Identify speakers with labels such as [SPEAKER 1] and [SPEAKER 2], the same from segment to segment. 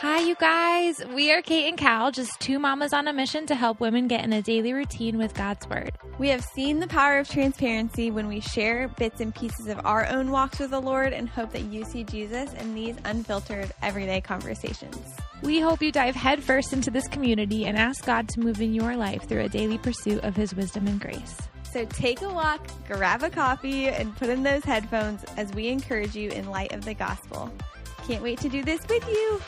[SPEAKER 1] Hi, you guys. We are Kate and Cal, just two mamas on a mission to help women get in a daily routine with God's Word.
[SPEAKER 2] We have seen the power of transparency when we share bits and pieces of our own walks with the Lord and hope that you see Jesus in these unfiltered, everyday conversations.
[SPEAKER 1] We hope you dive headfirst into this community and ask God to move in your life through a daily pursuit of His wisdom and grace.
[SPEAKER 2] So take a walk, grab a coffee, and put in those headphones as we encourage you in light of the gospel. Can't wait to do this with you.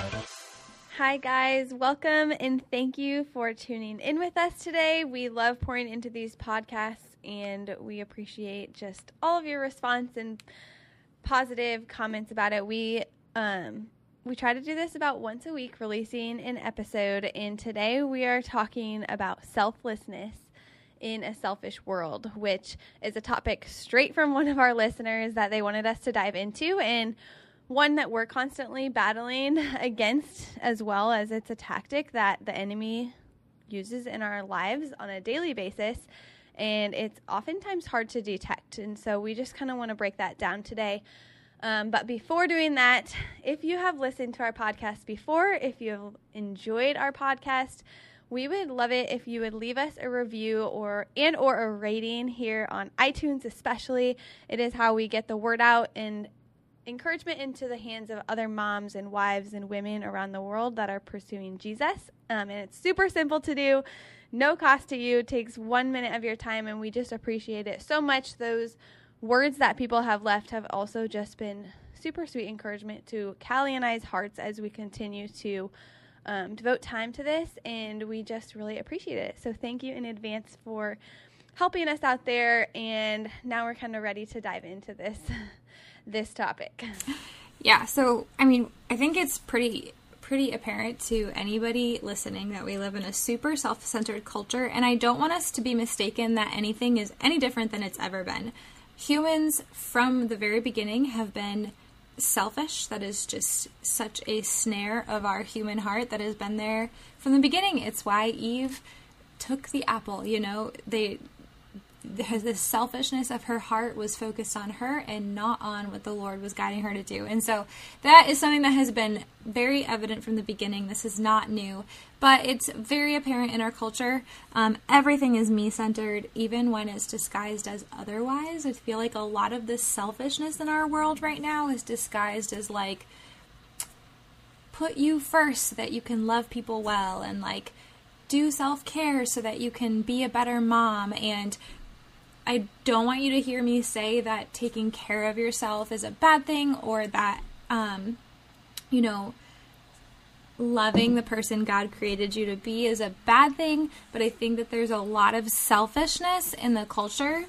[SPEAKER 2] Hi, guys. Welcome and thank you for tuning in with us today. We love pouring into these podcasts and we appreciate just all of your response and positive comments about it. We, um, we try to do this about once a week, releasing an episode, and today we are talking about selflessness in a selfish world, which is a topic straight from one of our listeners that they wanted us to dive into. And one that we're constantly battling against, as well as it's a tactic that the enemy uses in our lives on a daily basis. And it's oftentimes hard to detect. And so we just kind of want to break that down today. Um, but before doing that, if you have listened to our podcast before, if you've enjoyed our podcast, we would love it if you would leave us a review or and or a rating here on iTunes especially. It is how we get the word out and encouragement into the hands of other moms and wives and women around the world that are pursuing Jesus. Um, and it's super simple to do, no cost to you, it takes one minute of your time, and we just appreciate it so much. Those words that people have left have also just been super sweet encouragement to Kalli and I's hearts as we continue to um, devote time to this, and we just really appreciate it. So thank you in advance for helping us out there, and now we're kind of ready to dive into this. this topic.
[SPEAKER 3] Yeah, so I mean, I think it's pretty pretty apparent to anybody listening that we live in a super self-centered culture and I don't want us to be mistaken that anything is any different than it's ever been. Humans from the very beginning have been selfish. That is just such a snare of our human heart that has been there from the beginning. It's why Eve took the apple, you know. They the selfishness of her heart was focused on her and not on what the Lord was guiding her to do. And so that is something that has been very evident from the beginning. This is not new, but it's very apparent in our culture. Um, everything is me centered, even when it's disguised as otherwise. I feel like a lot of this selfishness in our world right now is disguised as like, put you first so that you can love people well and like do self care so that you can be a better mom and I don't want you to hear me say that taking care of yourself is a bad thing or that, um, you know, loving the person God created you to be is a bad thing. But I think that there's a lot of selfishness in the culture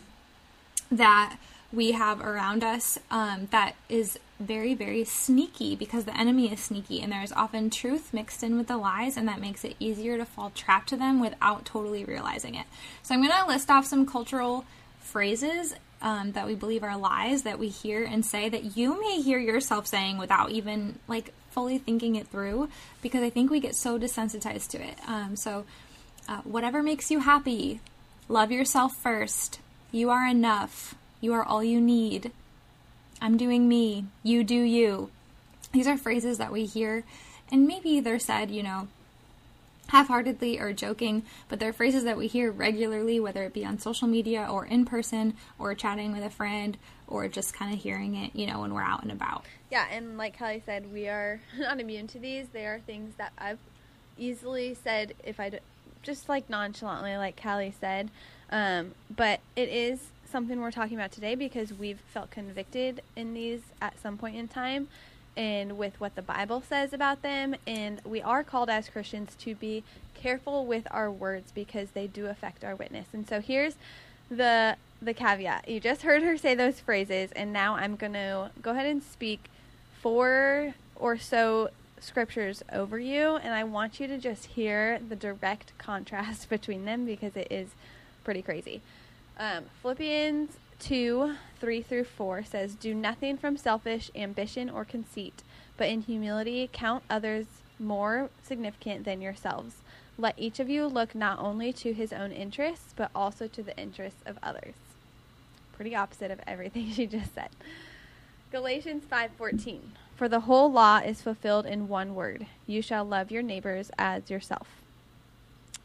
[SPEAKER 3] that we have around us um, that is very, very sneaky because the enemy is sneaky and there's often truth mixed in with the lies, and that makes it easier to fall trapped to them without totally realizing it. So, I'm going to list off some cultural phrases um, that we believe are lies that we hear and say that you may hear yourself saying without even like fully thinking it through because I think we get so desensitized to it. Um, so, uh, whatever makes you happy, love yourself first. You are enough. You are all you need. I'm doing me. You do you. These are phrases that we hear, and maybe they're said, you know, half heartedly or joking, but they're phrases that we hear regularly, whether it be on social media or in person or chatting with a friend or just kind of hearing it, you know, when we're out and about.
[SPEAKER 2] Yeah, and like Kelly said, we are not immune to these. They are things that I've easily said if I just like nonchalantly, like Kalli said. Um, but it is something we're talking about today because we've felt convicted in these at some point in time and with what the Bible says about them. And we are called as Christians to be careful with our words because they do affect our witness. And so here's the the caveat. You just heard her say those phrases, and now I'm going to go ahead and speak four or so scriptures over you, and I want you to just hear the direct contrast between them because it is pretty crazy. Um, Philippians 2 3 through 4 says, Do nothing from selfish ambition or conceit, but in humility count others more significant than yourselves. Let each of you look not only to his own interests, but also to the interests of others. Pretty opposite of everything she just said. Galatians 5:14. For the whole law is fulfilled in one word you shall love your neighbors as yourself.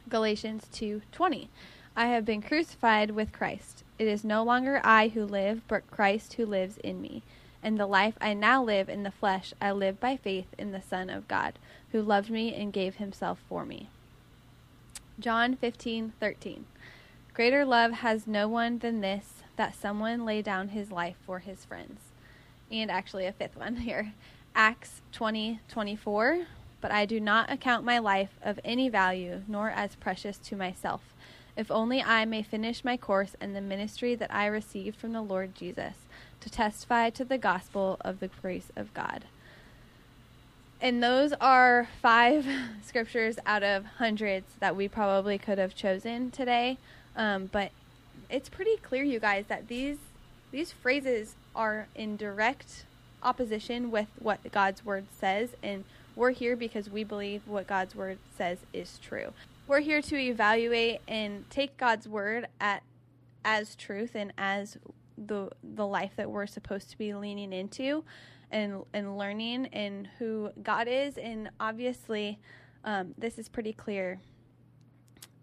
[SPEAKER 2] Galatians 2:20 I have been crucified with Christ. It is no longer I who live, but Christ who lives in me. And the life I now live in the flesh, I live by faith in the Son of God, who loved me and gave himself for me. John 15:13 Greater love has no one than this, that someone lay down his life for his friends. And actually a fifth one here. Acts 20:24 But I do not account my life of any value, nor as precious to myself if only I may finish my course and the ministry that I received from the Lord Jesus, to testify to the gospel of the grace of God. And those are five scriptures out of hundreds that we probably could have chosen today. Um, but it's pretty clear, you guys, that these these phrases are in direct opposition with what God's word says, and we're here because we believe what God's word says is true we're here to evaluate and take God's word at as truth and as the the life that we're supposed to be leaning into and and learning and who God is. And obviously um, this is pretty clear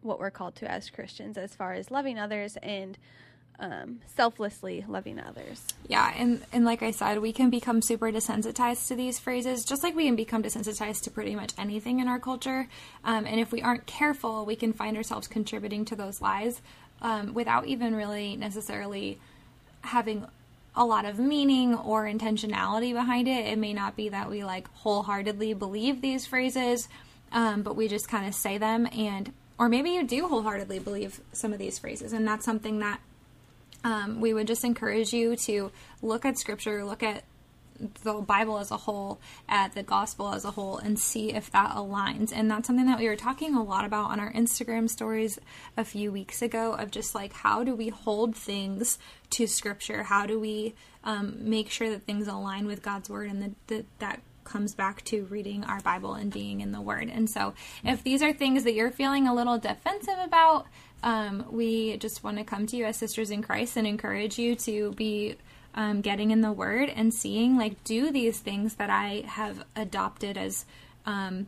[SPEAKER 2] what we're called to as Christians as far as loving others and um, selflessly loving others.
[SPEAKER 3] Yeah, and and like I said, we can become super desensitized to these phrases, just like we can become desensitized to pretty much anything in our culture. Um, and if we aren't careful, we can find ourselves contributing to those lies um, without even really necessarily having a lot of meaning or intentionality behind it. It may not be that we like wholeheartedly believe these phrases, um, but we just kind of say them and. Or maybe you do wholeheartedly believe some of these phrases, and that's something that um, we would just encourage you to look at scripture, look at the Bible as a whole, at the gospel as a whole, and see if that aligns. And that's something that we were talking a lot about on our Instagram stories a few weeks ago of just like how do we hold things to scripture? How do we um, make sure that things align with God's word and that, that that comes back to reading our Bible and being in the Word. And so, if these are things that you're feeling a little defensive about, um, we just want to come to you as sisters in Christ and encourage you to be um, getting in the Word and seeing, like, do these things that I have adopted as um,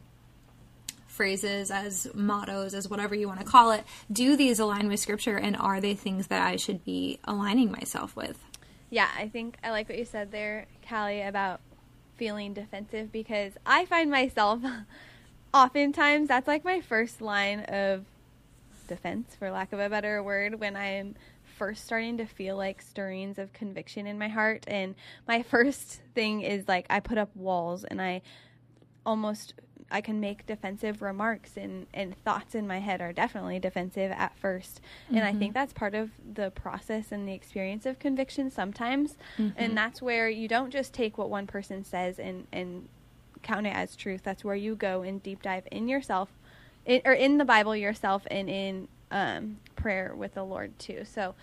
[SPEAKER 3] phrases, as mottos, as whatever you want to call it. Do these align with Scripture, and are they things that I should be aligning myself with?
[SPEAKER 2] Yeah, I think I like what you said there, Kalli, about feeling defensive because I find myself oftentimes that's like my first line of defense, for lack of a better word, when I'm first starting to feel like stirrings of conviction in my heart. And my first thing is like I put up walls and I almost I can make defensive remarks and, and thoughts in my head are definitely defensive at 1st mm-hmm. And I think mm-hmm. that's part of the process and the experience of conviction sometimes. Mm-hmm. And that's where you don't just take what one person says and, and count it as truth. That's where you go and deep dive in yourself in, or in the Bible yourself and in um, prayer with the Lord too. So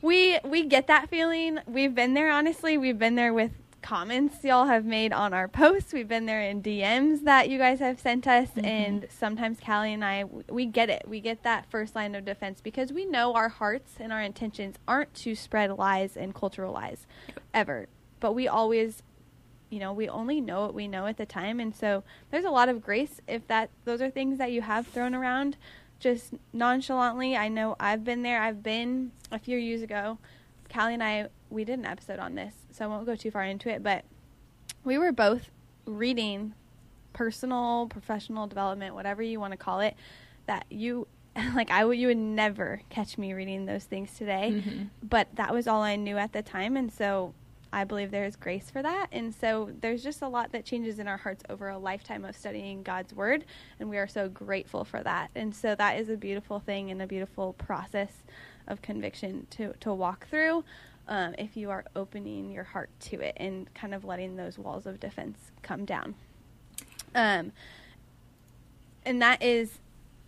[SPEAKER 2] we we get that feeling. We've been there honestly. We've been there with comments y'all have made on our posts. We've been there in DMs that you guys have sent us mm-hmm. and sometimes Kalli and I we get it. We get that first line of defense because we know our hearts and our intentions aren't to spread lies and cultural lies ever. But we always you know, we only know what we know at the time. And so there's a lot of grace if that those are things that you have thrown around just nonchalantly. I know I've been there. I've been a few years ago. Kalli and I, we did an episode on this, so I won't go too far into it, but we were both reading personal, professional development, whatever you want to call it, that you like I would you would never catch me reading those things today, mm-hmm. but that was all I knew at the time and so I believe there is grace for that. And so there's just a lot that changes in our hearts over a lifetime of studying God's Word. And we are so grateful for that. And so that is a beautiful thing and a beautiful process of conviction to, to walk through um, if you are opening your heart to it and kind of letting those walls of defense come down. Um, and that is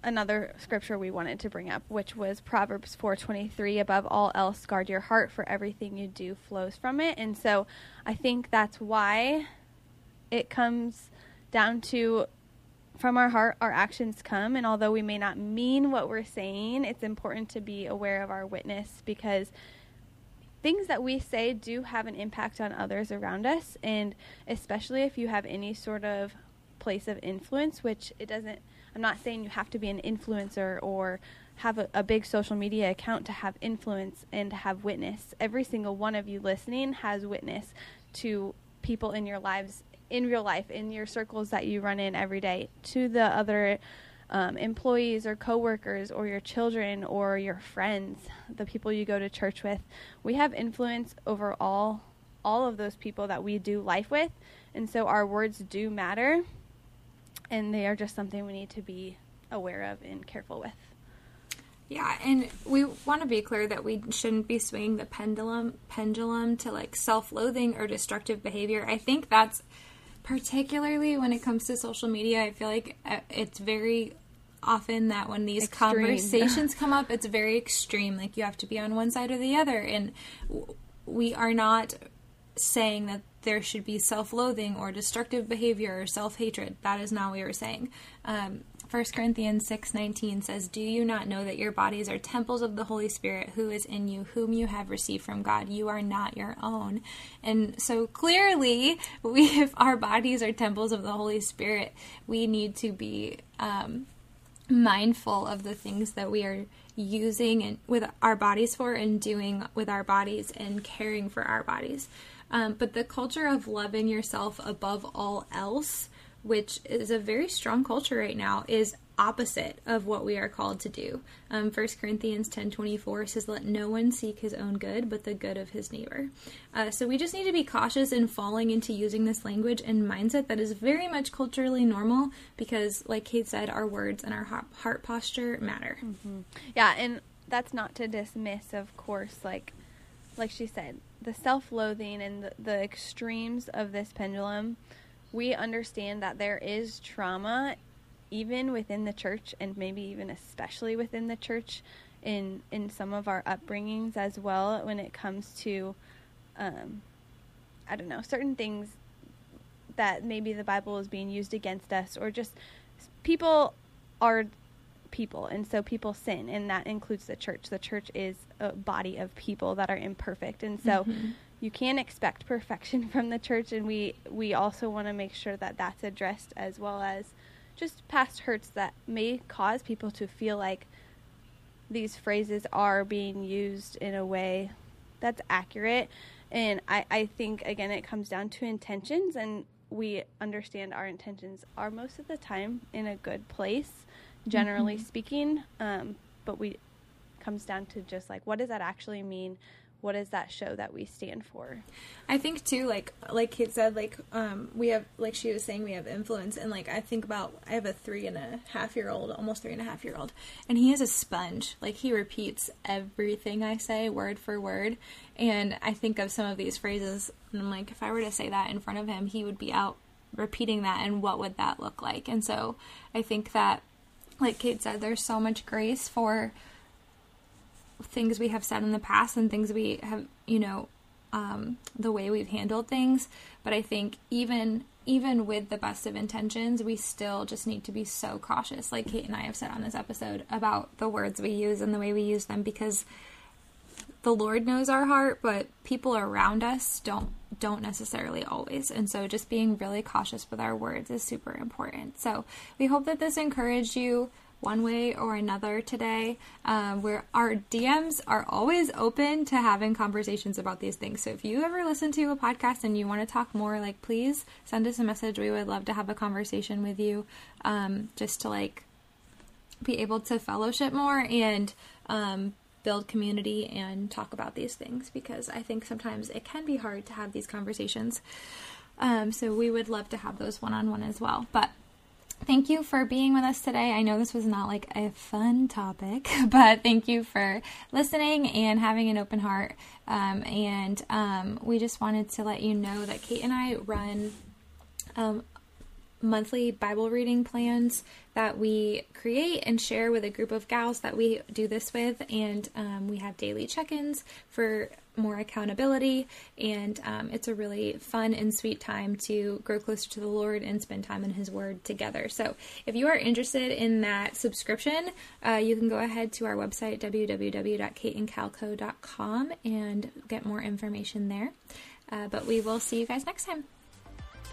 [SPEAKER 2] another scripture we wanted to bring up, which was Proverbs 4:23, above all else guard your heart for everything you do flows from it. And so I think that's why it comes down to from our heart our actions come and although we may not mean what we're saying, it's important to be aware of our witness because things that we say do have an impact on others around us, and especially if you have any sort of place of influence, which it doesn't. I'm not saying you have to be an influencer or have a, a, big social media account to have influence and to have witness. Every single one of you listening has witness to people in your lives, in real life, in your circles that you run in every day, to the other um, employees or coworkers or your children or your friends, the people you go to church with. We have influence over all all of those people that we do life with, and so our words do matter, and they are just something we need to be aware of and careful with.
[SPEAKER 3] Yeah, and we want to be clear that we shouldn't be swinging the pendulum pendulum to like self-loathing or destructive behavior. I think that's particularly when it comes to social media. I feel like uh, it's very often that when these extreme. conversations come up, it's very extreme. Like you have to be on one side or the other, and we are not saying that there should be self-loathing or destructive behavior or self-hatred. That is not what we are saying. Um, 1 Corinthians 6:19 says, "Do you not know that your bodies are temples of the Holy Spirit who is in you, whom you have received from God? You are not your own." And so clearly, we if our bodies are temples of the Holy Spirit, we need to be um, mindful of the things that we are using and with our bodies for and doing with our bodies and caring for our bodies. Um, but the culture of loving yourself above all else which is a very strong culture right now, is opposite of what we are called to do. Um, 1 Corinthians 10.24 says, Let no one seek his own good, but the good of his neighbor. Uh, so we just need to be cautious in falling into using this language and mindset that is very much culturally normal because, like Kate said, our words and our heart posture matter.
[SPEAKER 2] Mm-hmm. Yeah, and that's not to dismiss, of course, like like she said, the self-loathing and the, the extremes of this pendulum – we understand that there is trauma even within the church and maybe even especially within the church in in some of our upbringings as well when it comes to um, I don't know certain things that maybe the Bible is being used against us or just people are people and so people sin and that includes the church. The church is a body of people that are imperfect and so mm-hmm. you can't expect perfection from the church and we we also want to make sure that that's addressed as well as just past hurts that may cause people to feel like these phrases are being used in a way that's accurate. And I, I think again it comes down to intentions and we understand our intentions are most of the time in a good place generally mm-hmm. speaking um, but we comes down to just like what does that actually mean? What does that show that we stand for?
[SPEAKER 3] I think too like like kate said like um we have like she was saying we have influence. And like i think about i have a three and a half year old almost three and a half year old. And he is a sponge. Like he repeats everything i say word for word. And i think of some of these phrases. And i'm like if i were to say that in front of him he would be out repeating that. And what would that look like? And so i think that like kate said there's so much grace for things we have said in the past and things we have, you know, um, the way we've handled things. But I think even even with the best of intentions, we still just need to be so cautious, like Kate and I have said on this episode, about the words we use and the way we use them because the Lord knows our heart, but people around us don't don't necessarily always. And so just being really cautious with our words is super important. So we hope that this encouraged you one way or another today. Um, where our DMs are always open to having conversations about these things. So if you ever listen to a podcast and you want to talk more, like please send us a message. We would love to have a conversation with you, um, just to like be able to fellowship more and um, build community and talk about these things because I think sometimes it can be hard to have these conversations. Um, so we would love to have those one on one as well. But thank you for being with us today. I know this was not like a fun topic, but thank you for listening and having an open heart. Um, and um, we just wanted to let you know that Kate and I run um, monthly Bible reading plans that we create and share with a group of gals that we do this with. And um, we have daily check ins for more accountability. And um, it's a really fun and sweet time to grow closer to the Lord and spend time in His Word together. So if you are interested in that subscription, uh, you can go ahead to our website, www.kateandkalco.com, and get more information there. Uh, but we will see you guys next time.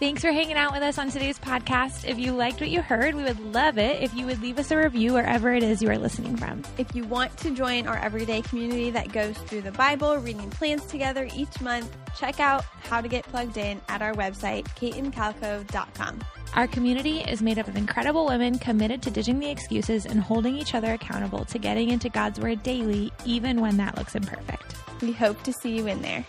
[SPEAKER 1] Thanks for hanging out with us on today's podcast. If you liked what you heard, we would love it if you would leave us a review wherever it is you are listening from.
[SPEAKER 2] If you want to join our everyday community that goes through the Bible, reading plans together each month, check out how to get plugged in at our website, kateandkalco.com.
[SPEAKER 1] Our community is made up of incredible women committed to ditching the excuses and holding each other accountable to getting into God's Word daily, even when that looks imperfect.
[SPEAKER 2] We hope to see you in there.